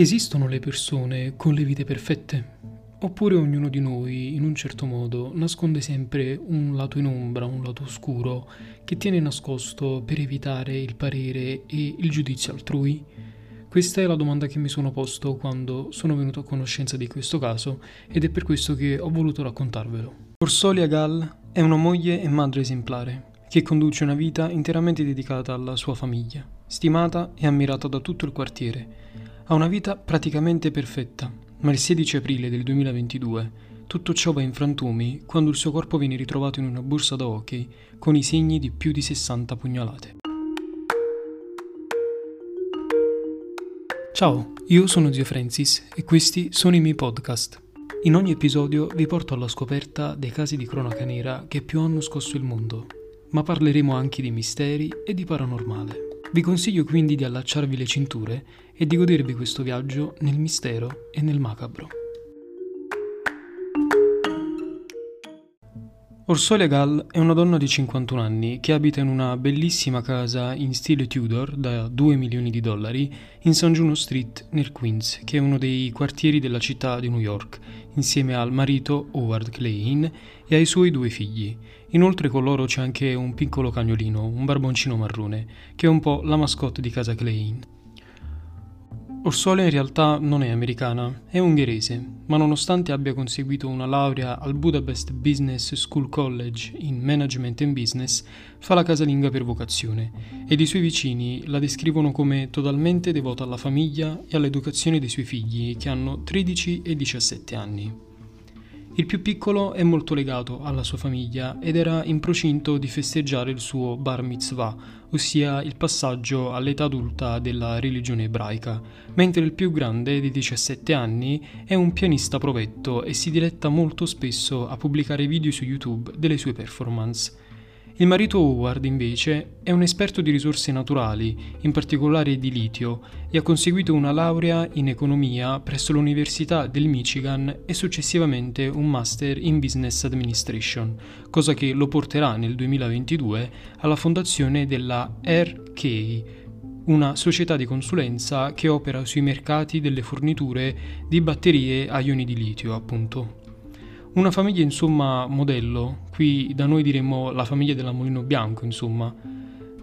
Esistono le persone con le vite perfette? Oppure ognuno di noi, in un certo modo, nasconde sempre un lato in ombra, un lato oscuro, che tiene nascosto per evitare il parere e il giudizio altrui? Questa è la domanda che mi sono posto quando sono venuto a conoscenza di questo caso ed è per questo che ho voluto raccontarvelo. Orsolia Gall è una moglie e madre esemplare, che conduce una vita interamente dedicata alla sua famiglia, stimata e ammirata da tutto il quartiere ha una vita praticamente perfetta, ma il 16 aprile del 2022 tutto ciò va in frantumi quando il suo corpo viene ritrovato in una borsa da hockey con i segni di più di 60 pugnalate. Ciao, io sono Zio Francis e questi sono i miei podcast. In ogni episodio vi porto alla scoperta dei casi di cronaca nera che più hanno scosso il mondo, ma parleremo anche di misteri e di paranormale. Vi consiglio quindi di allacciarvi le cinture e di godervi questo viaggio nel mistero e nel macabro. Orsolia Gall è una donna di 51 anni che abita in una bellissima casa in stile Tudor da 2 milioni di dollari in San Juno Street nel Queens, che è uno dei quartieri della città di New York, insieme al marito Howard Klein e ai suoi due figli. Inoltre con loro c'è anche un piccolo cagnolino, un barboncino marrone, che è un po' la mascotte di casa Klein. Orsola in realtà non è americana, è ungherese, ma nonostante abbia conseguito una laurea al Budapest Business School College in Management and Business, fa la casalinga per vocazione ed i suoi vicini la descrivono come totalmente devota alla famiglia e all'educazione dei suoi figli che hanno 13 e 17 anni. Il più piccolo è molto legato alla sua famiglia ed era in procinto di festeggiare il suo bar mitzvah, ossia il passaggio all'età adulta della religione ebraica, mentre il più grande, di 17 anni, è un pianista provetto e si diletta molto spesso a pubblicare video su YouTube delle sue performance. Il marito Howard, invece, è un esperto di risorse naturali, in particolare di litio, e ha conseguito una laurea in economia presso l'Università del Michigan e successivamente un master in business administration, cosa che lo porterà nel 2022 alla fondazione della RK, una società di consulenza che opera sui mercati delle forniture di batterie a ioni di litio, appunto. Una famiglia insomma modello, qui da noi diremmo la famiglia della Molino Bianco insomma.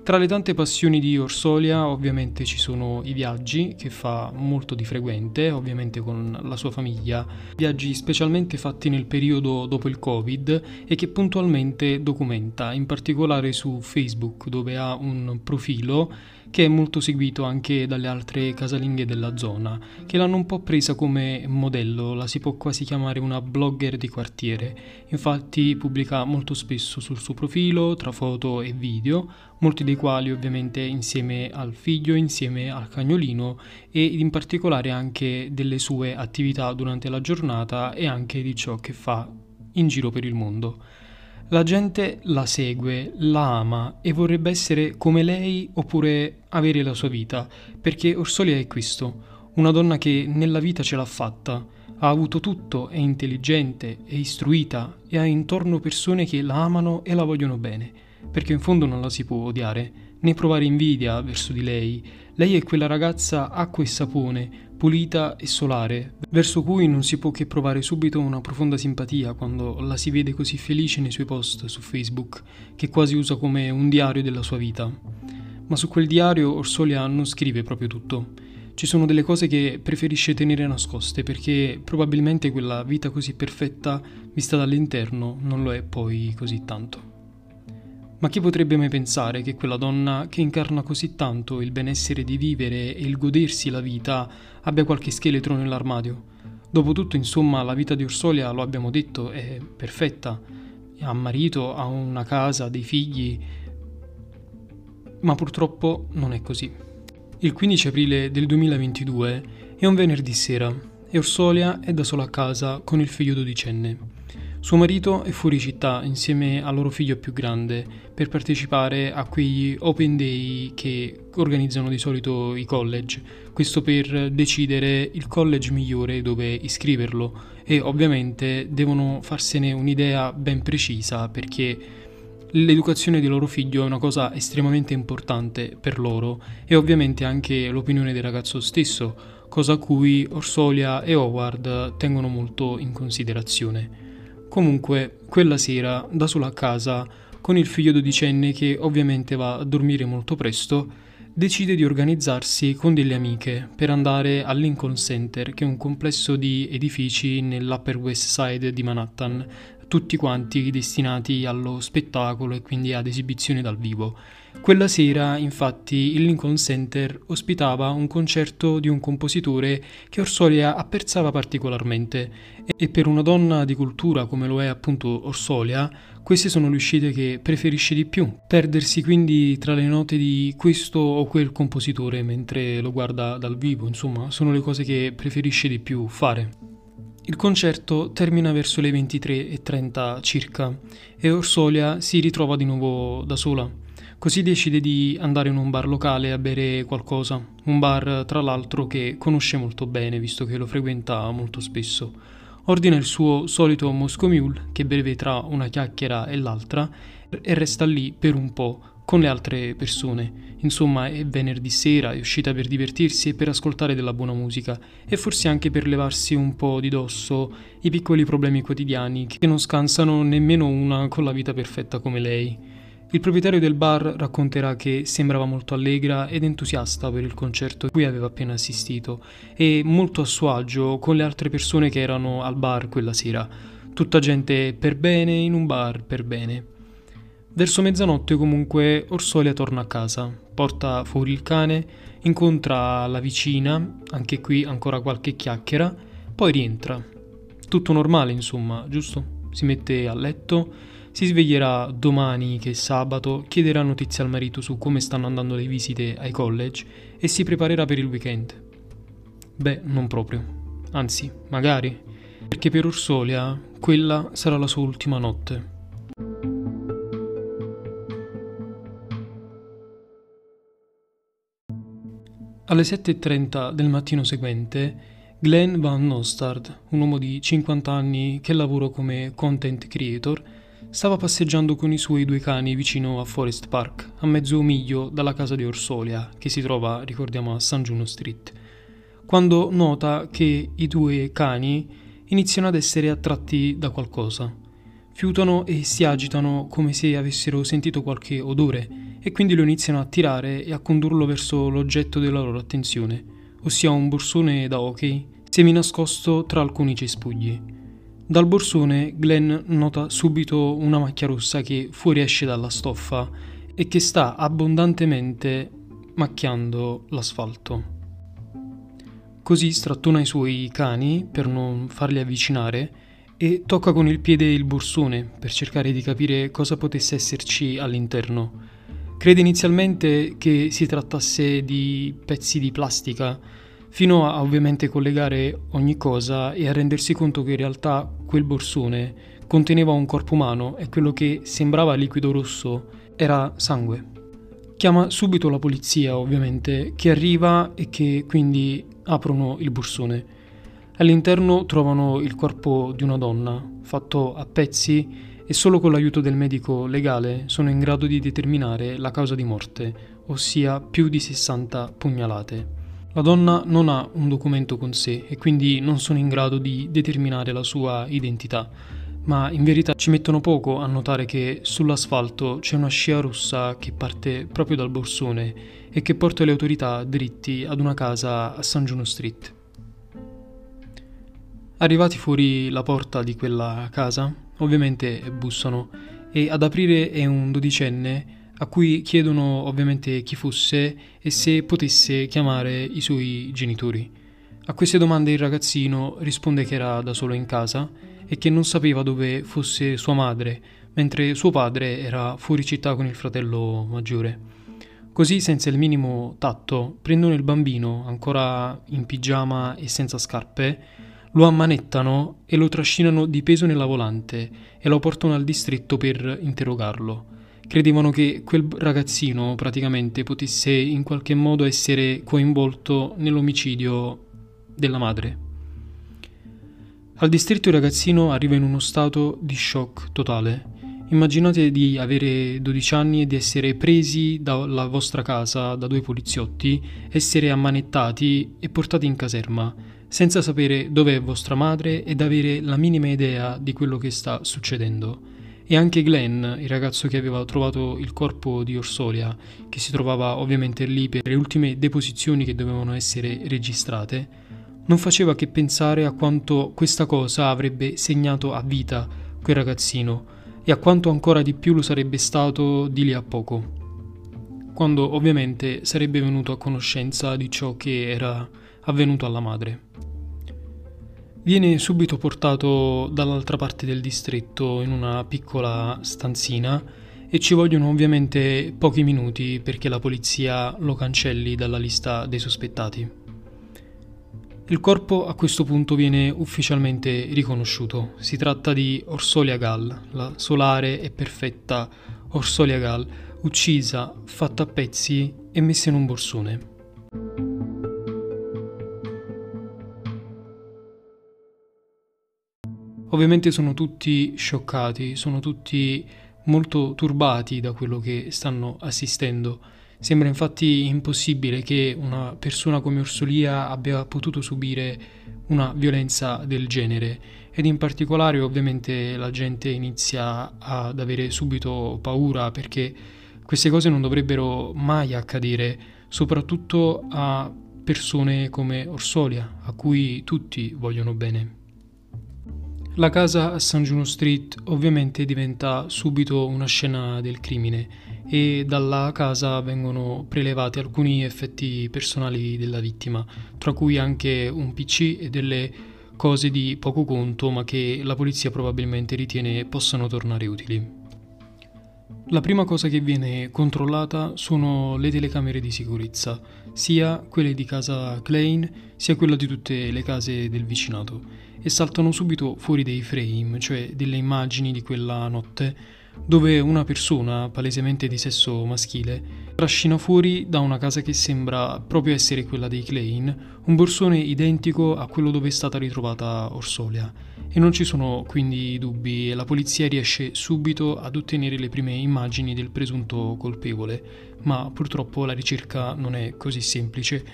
Tra le tante passioni di Orsolia ovviamente ci sono i viaggi che fa molto di frequente, ovviamente con la sua famiglia, viaggi specialmente fatti nel periodo dopo il Covid e che puntualmente documenta, in particolare su Facebook dove ha un profilo che è molto seguito anche dalle altre casalinghe della zona, che l'hanno un po' presa come modello, la si può quasi chiamare una blogger di quartiere. Infatti pubblica molto spesso sul suo profilo, tra foto e video, molti dei quali ovviamente insieme al figlio, insieme al cagnolino e in particolare anche delle sue attività durante la giornata e anche di ciò che fa in giro per il mondo. La gente la segue, la ama e vorrebbe essere come lei oppure avere la sua vita, perché Orsolia è questo, una donna che nella vita ce l'ha fatta, ha avuto tutto, è intelligente, è istruita e ha intorno persone che la amano e la vogliono bene, perché in fondo non la si può odiare, né provare invidia verso di lei. Lei è quella ragazza acqua e sapone, pulita e solare, verso cui non si può che provare subito una profonda simpatia quando la si vede così felice nei suoi post su Facebook, che quasi usa come un diario della sua vita. Ma su quel diario Orsolia non scrive proprio tutto. Ci sono delle cose che preferisce tenere nascoste perché probabilmente quella vita così perfetta, vista dall'interno, non lo è poi così tanto. Ma chi potrebbe mai pensare che quella donna che incarna così tanto il benessere di vivere e il godersi la vita abbia qualche scheletro nell'armadio? Dopotutto, insomma, la vita di Orsolia, lo abbiamo detto, è perfetta. Ha un marito, ha una casa, dei figli, ma purtroppo non è così. Il 15 aprile del 2022 è un venerdì sera e Orsolia è da sola a casa con il figlio dodicenne. Suo marito è fuori città insieme al loro figlio più grande per partecipare a quegli open day che organizzano di solito i college, questo per decidere il college migliore dove iscriverlo e ovviamente devono farsene un'idea ben precisa perché l'educazione di loro figlio è una cosa estremamente importante per loro e ovviamente anche l'opinione del ragazzo stesso cosa a cui Orsolia e Howard tengono molto in considerazione. Comunque, quella sera, da sola a casa, con il figlio dodicenne che ovviamente va a dormire molto presto, decide di organizzarsi con delle amiche per andare al Lincoln Center, che è un complesso di edifici nell'Upper West Side di Manhattan, tutti quanti destinati allo spettacolo e quindi ad esibizioni dal vivo. Quella sera, infatti, il Lincoln Center ospitava un concerto di un compositore che Orsolia apprezzava particolarmente e per una donna di cultura come lo è appunto Orsolia, queste sono le uscite che preferisce di più, perdersi quindi tra le note di questo o quel compositore mentre lo guarda dal vivo, insomma, sono le cose che preferisce di più fare. Il concerto termina verso le 23.30 circa e Orsolia si ritrova di nuovo da sola. Così decide di andare in un bar locale a bere qualcosa, un bar tra l'altro che conosce molto bene visto che lo frequenta molto spesso ordina il suo solito Moscow Mule che beve tra una chiacchiera e l'altra e resta lì per un po' con le altre persone. Insomma, è venerdì sera, è uscita per divertirsi e per ascoltare della buona musica e forse anche per levarsi un po' di dosso i piccoli problemi quotidiani che non scansano nemmeno una con la vita perfetta come lei. Il proprietario del bar racconterà che sembrava molto allegra ed entusiasta per il concerto cui aveva appena assistito e molto a suo agio con le altre persone che erano al bar quella sera. Tutta gente per bene in un bar per bene. Verso mezzanotte comunque Orsolia torna a casa, porta fuori il cane, incontra la vicina, anche qui ancora qualche chiacchiera, poi rientra. Tutto normale insomma, giusto? Si mette a letto si sveglierà domani, che è sabato, chiederà notizie al marito su come stanno andando le visite ai college e si preparerà per il weekend. Beh, non proprio. Anzi, magari. Perché per Ursolia quella sarà la sua ultima notte. Alle 7.30 del mattino seguente, Glenn Van Nostard, un uomo di 50 anni che lavora come content creator, Stava passeggiando con i suoi due cani vicino a Forest Park, a mezzo miglio dalla casa di Orsolia, che si trova, ricordiamo, a San Juno Street, quando nota che i due cani iniziano ad essere attratti da qualcosa. Fiutano e si agitano come se avessero sentito qualche odore e quindi lo iniziano a tirare e a condurlo verso l'oggetto della loro attenzione, ossia un borsone da hockey semi-nascosto tra alcuni cespugli. Dal borsone Glenn nota subito una macchia rossa che fuoriesce dalla stoffa e che sta abbondantemente macchiando l'asfalto. Così strattona i suoi cani per non farli avvicinare e tocca con il piede il borsone per cercare di capire cosa potesse esserci all'interno. Crede inizialmente che si trattasse di pezzi di plastica fino a ovviamente collegare ogni cosa e a rendersi conto che in realtà quel borsone conteneva un corpo umano e quello che sembrava liquido rosso era sangue. Chiama subito la polizia, ovviamente, che arriva e che quindi aprono il borsone. All'interno trovano il corpo di una donna, fatto a pezzi e solo con l'aiuto del medico legale sono in grado di determinare la causa di morte, ossia più di 60 pugnalate. La donna non ha un documento con sé e quindi non sono in grado di determinare la sua identità, ma in verità ci mettono poco a notare che sull'asfalto c'è una scia rossa che parte proprio dal borsone e che porta le autorità dritti ad una casa a San Juno Street. Arrivati fuori la porta di quella casa, ovviamente bussano e ad aprire è un dodicenne a cui chiedono ovviamente chi fosse e se potesse chiamare i suoi genitori. A queste domande il ragazzino risponde che era da solo in casa e che non sapeva dove fosse sua madre, mentre suo padre era fuori città con il fratello maggiore. Così, senza il minimo tatto, prendono il bambino, ancora in pigiama e senza scarpe, lo ammanettano e lo trascinano di peso nella volante e lo portano al distretto per interrogarlo. Credevano che quel ragazzino praticamente potesse in qualche modo essere coinvolto nell'omicidio della madre. Al distretto il ragazzino arriva in uno stato di shock totale. Immaginate di avere 12 anni e di essere presi dalla vostra casa da due poliziotti, essere ammanettati e portati in caserma, senza sapere dove è vostra madre ed avere la minima idea di quello che sta succedendo. E anche Glenn, il ragazzo che aveva trovato il corpo di Orsolia, che si trovava ovviamente lì per le ultime deposizioni che dovevano essere registrate, non faceva che pensare a quanto questa cosa avrebbe segnato a vita quel ragazzino e a quanto ancora di più lo sarebbe stato di lì a poco, quando ovviamente sarebbe venuto a conoscenza di ciò che era avvenuto alla madre. Viene subito portato dall'altra parte del distretto in una piccola stanzina e ci vogliono ovviamente pochi minuti perché la polizia lo cancelli dalla lista dei sospettati. Il corpo a questo punto viene ufficialmente riconosciuto. Si tratta di Orsolia Gall, la solare e perfetta Orsolia Gall, uccisa, fatta a pezzi e messa in un borsone. Ovviamente sono tutti scioccati, sono tutti molto turbati da quello che stanno assistendo Sembra infatti impossibile che una persona come Orsolia abbia potuto subire una violenza del genere ed in particolare ovviamente la gente inizia ad avere subito paura perché queste cose non dovrebbero mai accadere, soprattutto a persone come Orsolia, a cui tutti vogliono bene. La casa a San Juno Street ovviamente diventa subito una scena del crimine e dalla casa vengono prelevati alcuni effetti personali della vittima, tra cui anche un PC e delle cose di poco conto ma che la polizia probabilmente ritiene possano tornare utili. La prima cosa che viene controllata sono le telecamere di sicurezza, sia quelle di casa Klein sia quella di tutte le case del vicinato, e saltano subito fuori dei frame, cioè delle immagini di quella notte dove una persona, palesemente di sesso maschile, trascina fuori da una casa che sembra proprio essere quella dei Klein un borsone identico a quello dove è stata ritrovata Orsolia. E non ci sono quindi dubbi e la polizia riesce subito ad ottenere le prime immagini del presunto colpevole, ma purtroppo la ricerca non è così semplice.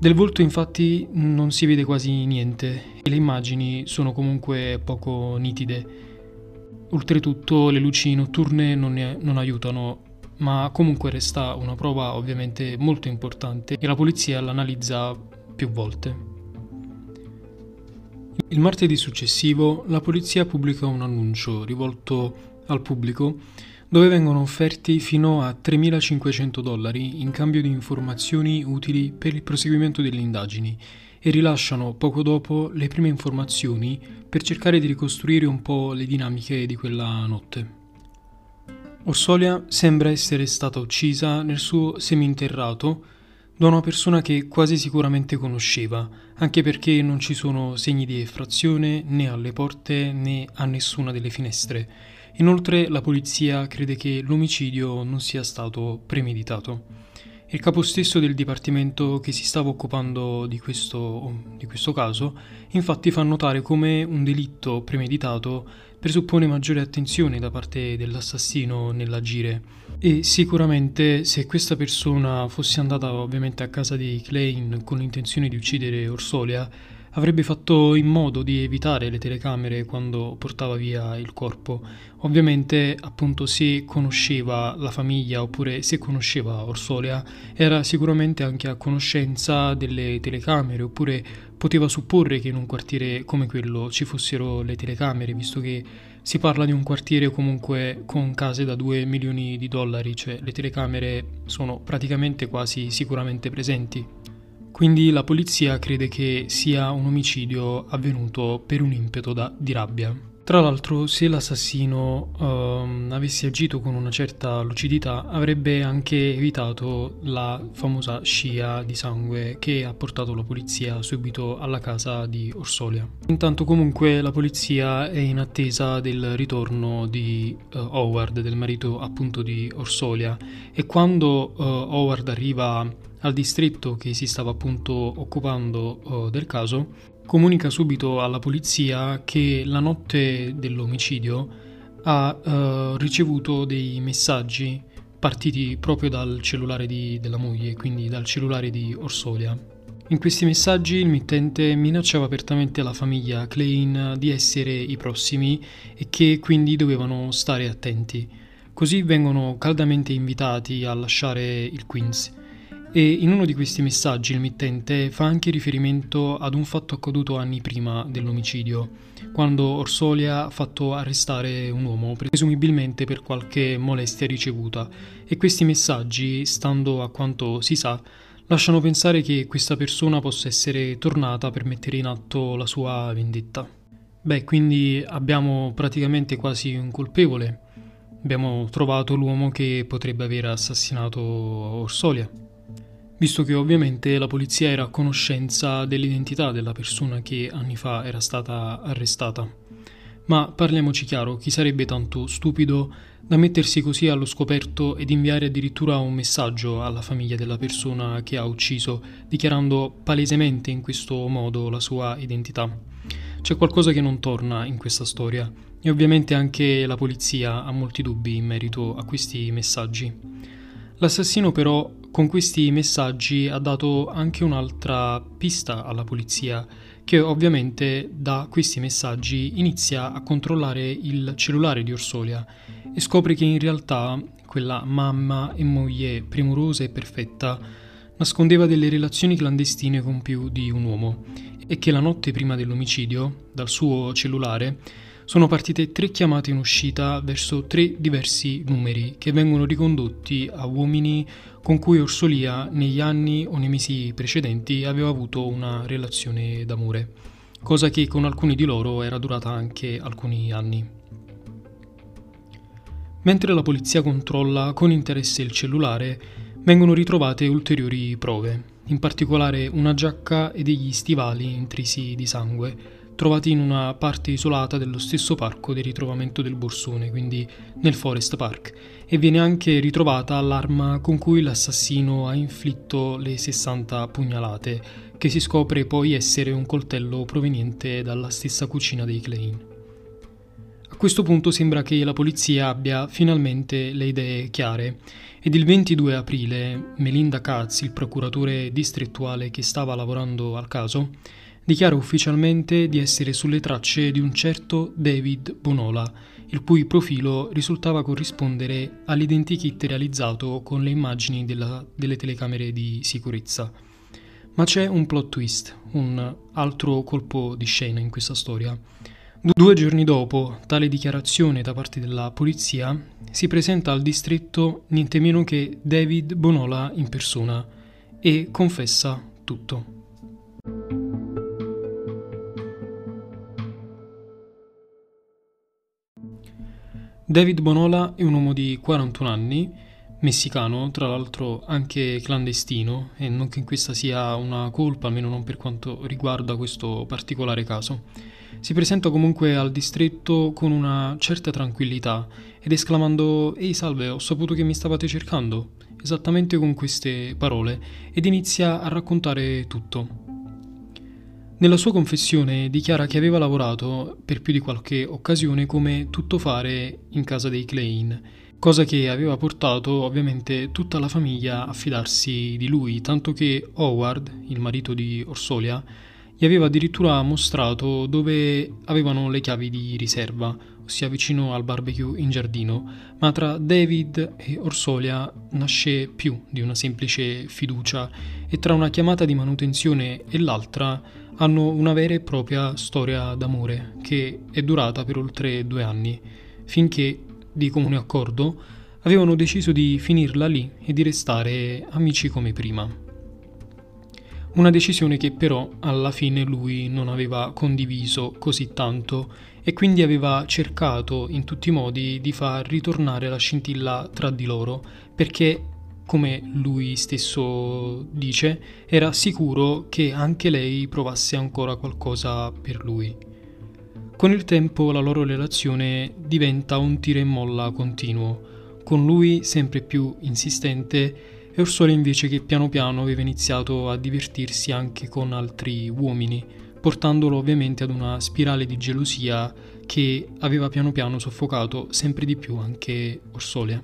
Del volto infatti non si vede quasi niente e le immagini sono comunque poco nitide Oltretutto le luci notturne non, ne, non aiutano, ma comunque resta una prova ovviamente molto importante e la polizia l'analizza più volte. Il martedì successivo la polizia pubblica un annuncio rivolto al pubblico dove vengono offerti fino a 3.500 dollari in cambio di informazioni utili per il proseguimento delle indagini e rilasciano poco dopo le prime informazioni per cercare di ricostruire un po' le dinamiche di quella notte. Orsolia sembra essere stata uccisa nel suo seminterrato da una persona che quasi sicuramente conosceva, anche perché non ci sono segni di effrazione né alle porte né a nessuna delle finestre. Inoltre la polizia crede che l'omicidio non sia stato premeditato. Il capo stesso del dipartimento che si stava occupando di questo, di questo, caso infatti fa notare come un delitto premeditato presuppone maggiore attenzione da parte dell'assassino nell'agire e sicuramente se questa persona fosse andata ovviamente a casa di Klein con l'intenzione di uccidere Orsolia avrebbe fatto in modo di evitare le telecamere quando portava via il corpo. Ovviamente, appunto, se conosceva la famiglia oppure se conosceva Orsolia, era sicuramente anche a conoscenza delle telecamere oppure poteva supporre che in un quartiere come quello ci fossero le telecamere, visto che si parla di un quartiere comunque con case da 2 milioni di dollari, cioè le telecamere sono praticamente quasi sicuramente presenti. Quindi la polizia crede che sia un omicidio avvenuto per un impeto da, di rabbia. Tra l'altro, se l'assassino um, avesse agito con una certa lucidità, avrebbe anche evitato la famosa scia di sangue che ha portato la polizia subito alla casa di Orsolia. Intanto, comunque, la polizia è in attesa del ritorno di uh, Howard, del marito appunto di Orsolia, e quando uh, Howard arriva al distretto che si stava appunto occupando uh, del caso, comunica subito alla polizia che la notte dell'omicidio ha uh, ricevuto dei messaggi partiti proprio dal cellulare di, della moglie, quindi dal cellulare di Orsolia. In questi messaggi il mittente minacciava apertamente la famiglia Klein di essere i prossimi e che quindi dovevano stare attenti. Così vengono caldamente invitati a lasciare il Queens. E in uno di questi messaggi il mittente fa anche riferimento ad un fatto accaduto anni prima dell'omicidio, quando Orsolia ha fatto arrestare un uomo, presumibilmente per qualche molestia ricevuta, e questi messaggi, stando a quanto si sa, lasciano pensare che questa persona possa essere tornata per mettere in atto la sua vendetta. Beh, quindi abbiamo praticamente quasi un colpevole. Abbiamo trovato l'uomo che potrebbe aver assassinato Orsolia, visto che ovviamente la polizia era a conoscenza dell'identità della persona che anni fa era stata arrestata. Ma parliamoci chiaro, chi sarebbe tanto stupido da mettersi così allo scoperto ed inviare addirittura un messaggio alla famiglia della persona che ha ucciso, dichiarando palesemente in questo modo la sua identità. C'è qualcosa che non torna in questa storia e ovviamente anche la polizia ha molti dubbi in merito a questi messaggi. L'assassino però con questi messaggi ha dato anche un'altra pista alla polizia che ovviamente da questi messaggi inizia a controllare il cellulare di Orsolia e scopre che in realtà quella mamma e moglie premurosa e perfetta nascondeva delle relazioni clandestine con più di un uomo e che la notte prima dell'omicidio, dal suo cellulare, sono partite tre chiamate in uscita verso tre diversi numeri che vengono ricondotti a uomini con cui Orsolia negli anni o nei mesi precedenti aveva avuto una relazione d'amore, cosa che con alcuni di loro era durata anche alcuni anni. Mentre la polizia controlla con interesse il cellulare, vengono ritrovate ulteriori prove, in particolare una giacca e degli stivali intrisi di sangue, trovati in una parte isolata dello stesso parco di ritrovamento del borsone, quindi nel Forest Park, e viene anche ritrovata l'arma con cui l'assassino ha inflitto le 60 pugnalate, che si scopre poi essere un coltello proveniente dalla stessa cucina dei Klein. A questo punto sembra che la polizia abbia finalmente le idee chiare ed il 22 aprile Melinda Katz, il procuratore distrettuale che stava lavorando al caso, dichiara ufficialmente di essere sulle tracce di un certo David Bonola, il cui profilo risultava corrispondere all'identikit realizzato con le immagini della, delle telecamere di sicurezza. Ma c'è un plot twist, un altro colpo di scena in questa storia. Due giorni dopo tale dichiarazione da parte della polizia, si presenta al distretto niente meno che David Bonola in persona e confessa tutto. David Bonola è un uomo di 41 anni, messicano, tra l'altro anche clandestino, e non che questa sia una colpa, almeno non per quanto riguarda questo particolare caso. Si presenta comunque al distretto con una certa tranquillità ed esclamando Ehi salve, ho saputo che mi stavate cercando, esattamente con queste parole, ed inizia a raccontare tutto. Nella sua confessione dichiara che aveva lavorato per più di qualche occasione come tuttofare in casa dei Klein, cosa che aveva portato ovviamente tutta la famiglia a fidarsi di lui, tanto che Howard, il marito di Orsolia, gli aveva addirittura mostrato dove avevano le chiavi di riserva, ossia vicino al barbecue in giardino, ma tra David e Orsolia nasce più di una semplice fiducia e tra una chiamata di manutenzione e l'altra hanno una vera e propria storia d'amore che è durata per oltre due anni, finché, di comune accordo, avevano deciso di finirla lì e di restare amici come prima. Una decisione che però alla fine lui non aveva condiviso così tanto e quindi aveva cercato in tutti i modi di far ritornare la scintilla tra di loro perché come lui stesso dice, era sicuro che anche lei provasse ancora qualcosa per lui. Con il tempo la loro relazione diventa un tira e molla continuo, con lui sempre più insistente e Orsola invece che piano piano aveva iniziato a divertirsi anche con altri uomini, portandolo ovviamente ad una spirale di gelosia che aveva piano piano soffocato sempre di più anche Orsolia.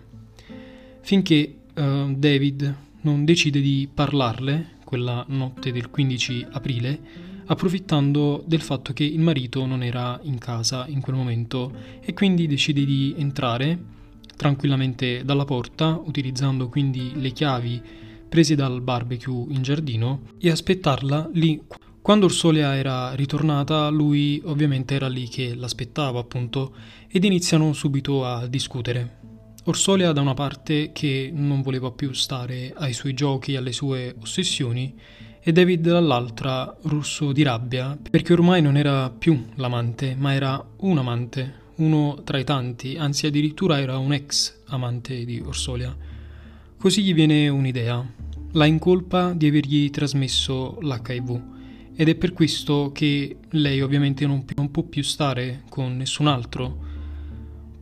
Finché uh, David non decide di parlarle quella notte del 15 aprile, approfittando del fatto che il marito non era in casa in quel momento e quindi decide di entrare tranquillamente dalla porta, utilizzando quindi le chiavi prese dal barbecue in giardino e aspettarla lì. Quando Orsolia era ritornata, lui ovviamente era lì che l'aspettava appunto ed iniziano subito a discutere. Orsolia da una parte che non voleva più stare ai suoi giochi, alle sue ossessioni, e David dall'altra russo di rabbia perché ormai non era più l'amante, ma era un amante, uno tra i tanti, anzi addirittura era un ex amante di Orsolia. Così gli viene un'idea, la incolpa di avergli trasmesso l'HIV ed è per questo che lei ovviamente non, non può più stare con nessun altro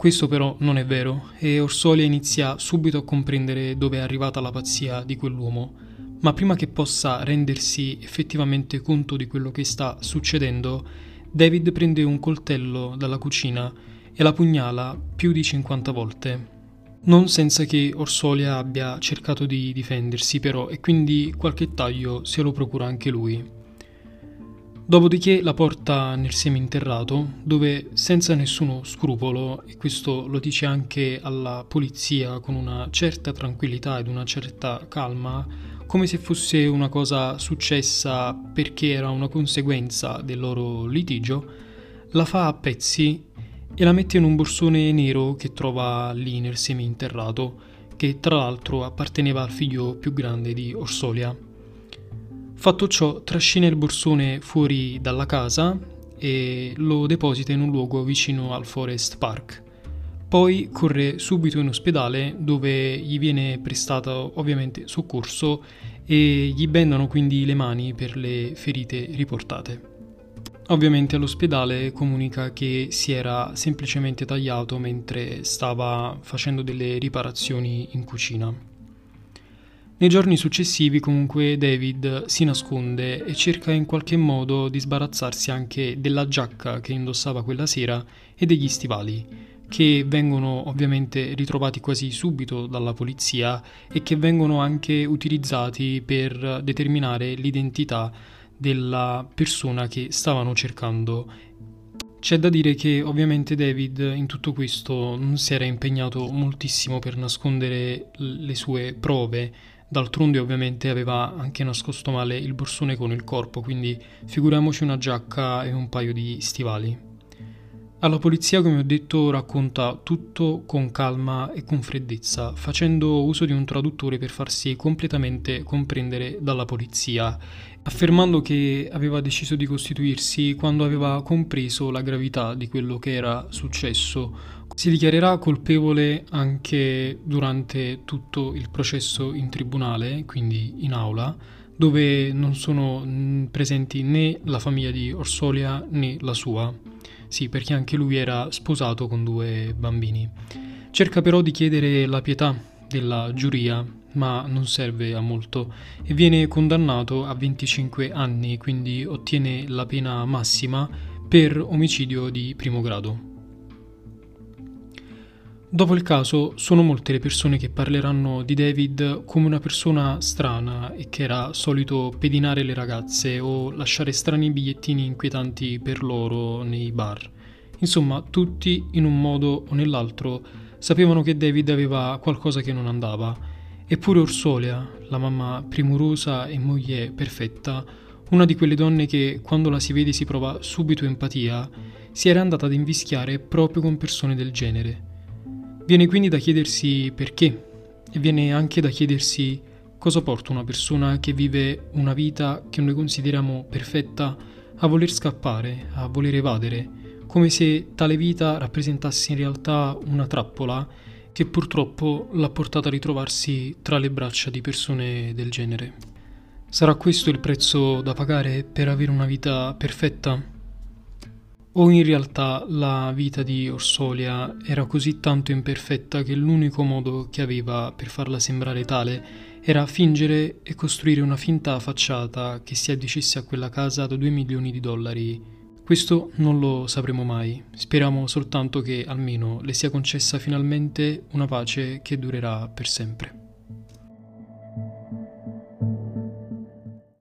questo però non è vero e Orsolia inizia subito a comprendere dove è arrivata la pazzia di quell'uomo, ma prima che possa rendersi effettivamente conto di quello che sta succedendo, David prende un coltello dalla cucina e la pugnala più di 50 volte. Non senza che Orsolia abbia cercato di difendersi però e quindi qualche taglio se lo procura anche lui. Dopodiché la porta nel seminterrato, dove senza nessuno scrupolo, e questo lo dice anche alla polizia con una certa tranquillità ed una certa calma, come se fosse una cosa successa perché era una conseguenza del loro litigio, la fa a pezzi e la mette in un borsone nero che trova lì nel seminterrato, che tra l'altro apparteneva al figlio più grande di Orsolia. Fatto ciò, trascina il borsone fuori dalla casa e lo deposita in un luogo vicino al Forest Park. Poi corre subito in ospedale dove gli viene prestato ovviamente soccorso e gli bendano quindi le mani per le ferite riportate. Ovviamente all'ospedale comunica che si era semplicemente tagliato mentre stava facendo delle riparazioni in cucina. Nei giorni successivi comunque David si nasconde e cerca in qualche modo di sbarazzarsi anche della giacca che indossava quella sera e degli stivali, che vengono ovviamente ritrovati quasi subito dalla polizia e che vengono anche utilizzati per determinare l'identità della persona che stavano cercando. C'è da dire che ovviamente David in tutto questo non si era impegnato moltissimo per nascondere le sue prove, D'altronde ovviamente aveva anche nascosto male il borsone con il corpo, quindi figuriamoci una giacca e un paio di stivali. Alla polizia, come ho detto, racconta tutto con calma e con freddezza, facendo uso di un traduttore per farsi completamente comprendere dalla polizia, affermando che aveva deciso di costituirsi quando aveva compreso la gravità di quello che era successo, si dichiarerà colpevole anche durante tutto il processo in tribunale, quindi in aula, dove non sono mm, presenti né la famiglia di Orsolia né la sua. Sì, perché anche lui era sposato con due bambini. Cerca però di chiedere la pietà della giuria, ma non serve a molto e viene condannato a 25 anni, quindi ottiene la pena massima per omicidio di primo grado. Dopo il caso, sono molte le persone che parleranno di David come una persona strana e che era solito pedinare le ragazze o lasciare strani bigliettini inquietanti per loro nei bar. Insomma, tutti, in un modo o nell'altro, sapevano che David aveva qualcosa che non andava. Eppure Orsolia, la mamma premurosa e moglie perfetta, una di quelle donne che quando la si vede si prova subito empatia, si era andata ad invischiare proprio con persone del genere. Viene quindi da chiedersi perché e viene anche da chiedersi cosa porta una persona che vive una vita che noi consideriamo perfetta a voler scappare, a voler evadere, come se tale vita rappresentasse in realtà una trappola che purtroppo l'ha portata a ritrovarsi tra le braccia di persone del genere. Sarà questo il prezzo da pagare per avere una vita perfetta? O in realtà la vita di Orsolia era così tanto imperfetta che l'unico modo che aveva per farla sembrare tale era fingere e costruire una finta facciata che si addicesse a quella casa da 2 milioni di dollari. Questo non lo sapremo mai, speriamo soltanto che almeno le sia concessa finalmente una pace che durerà per sempre.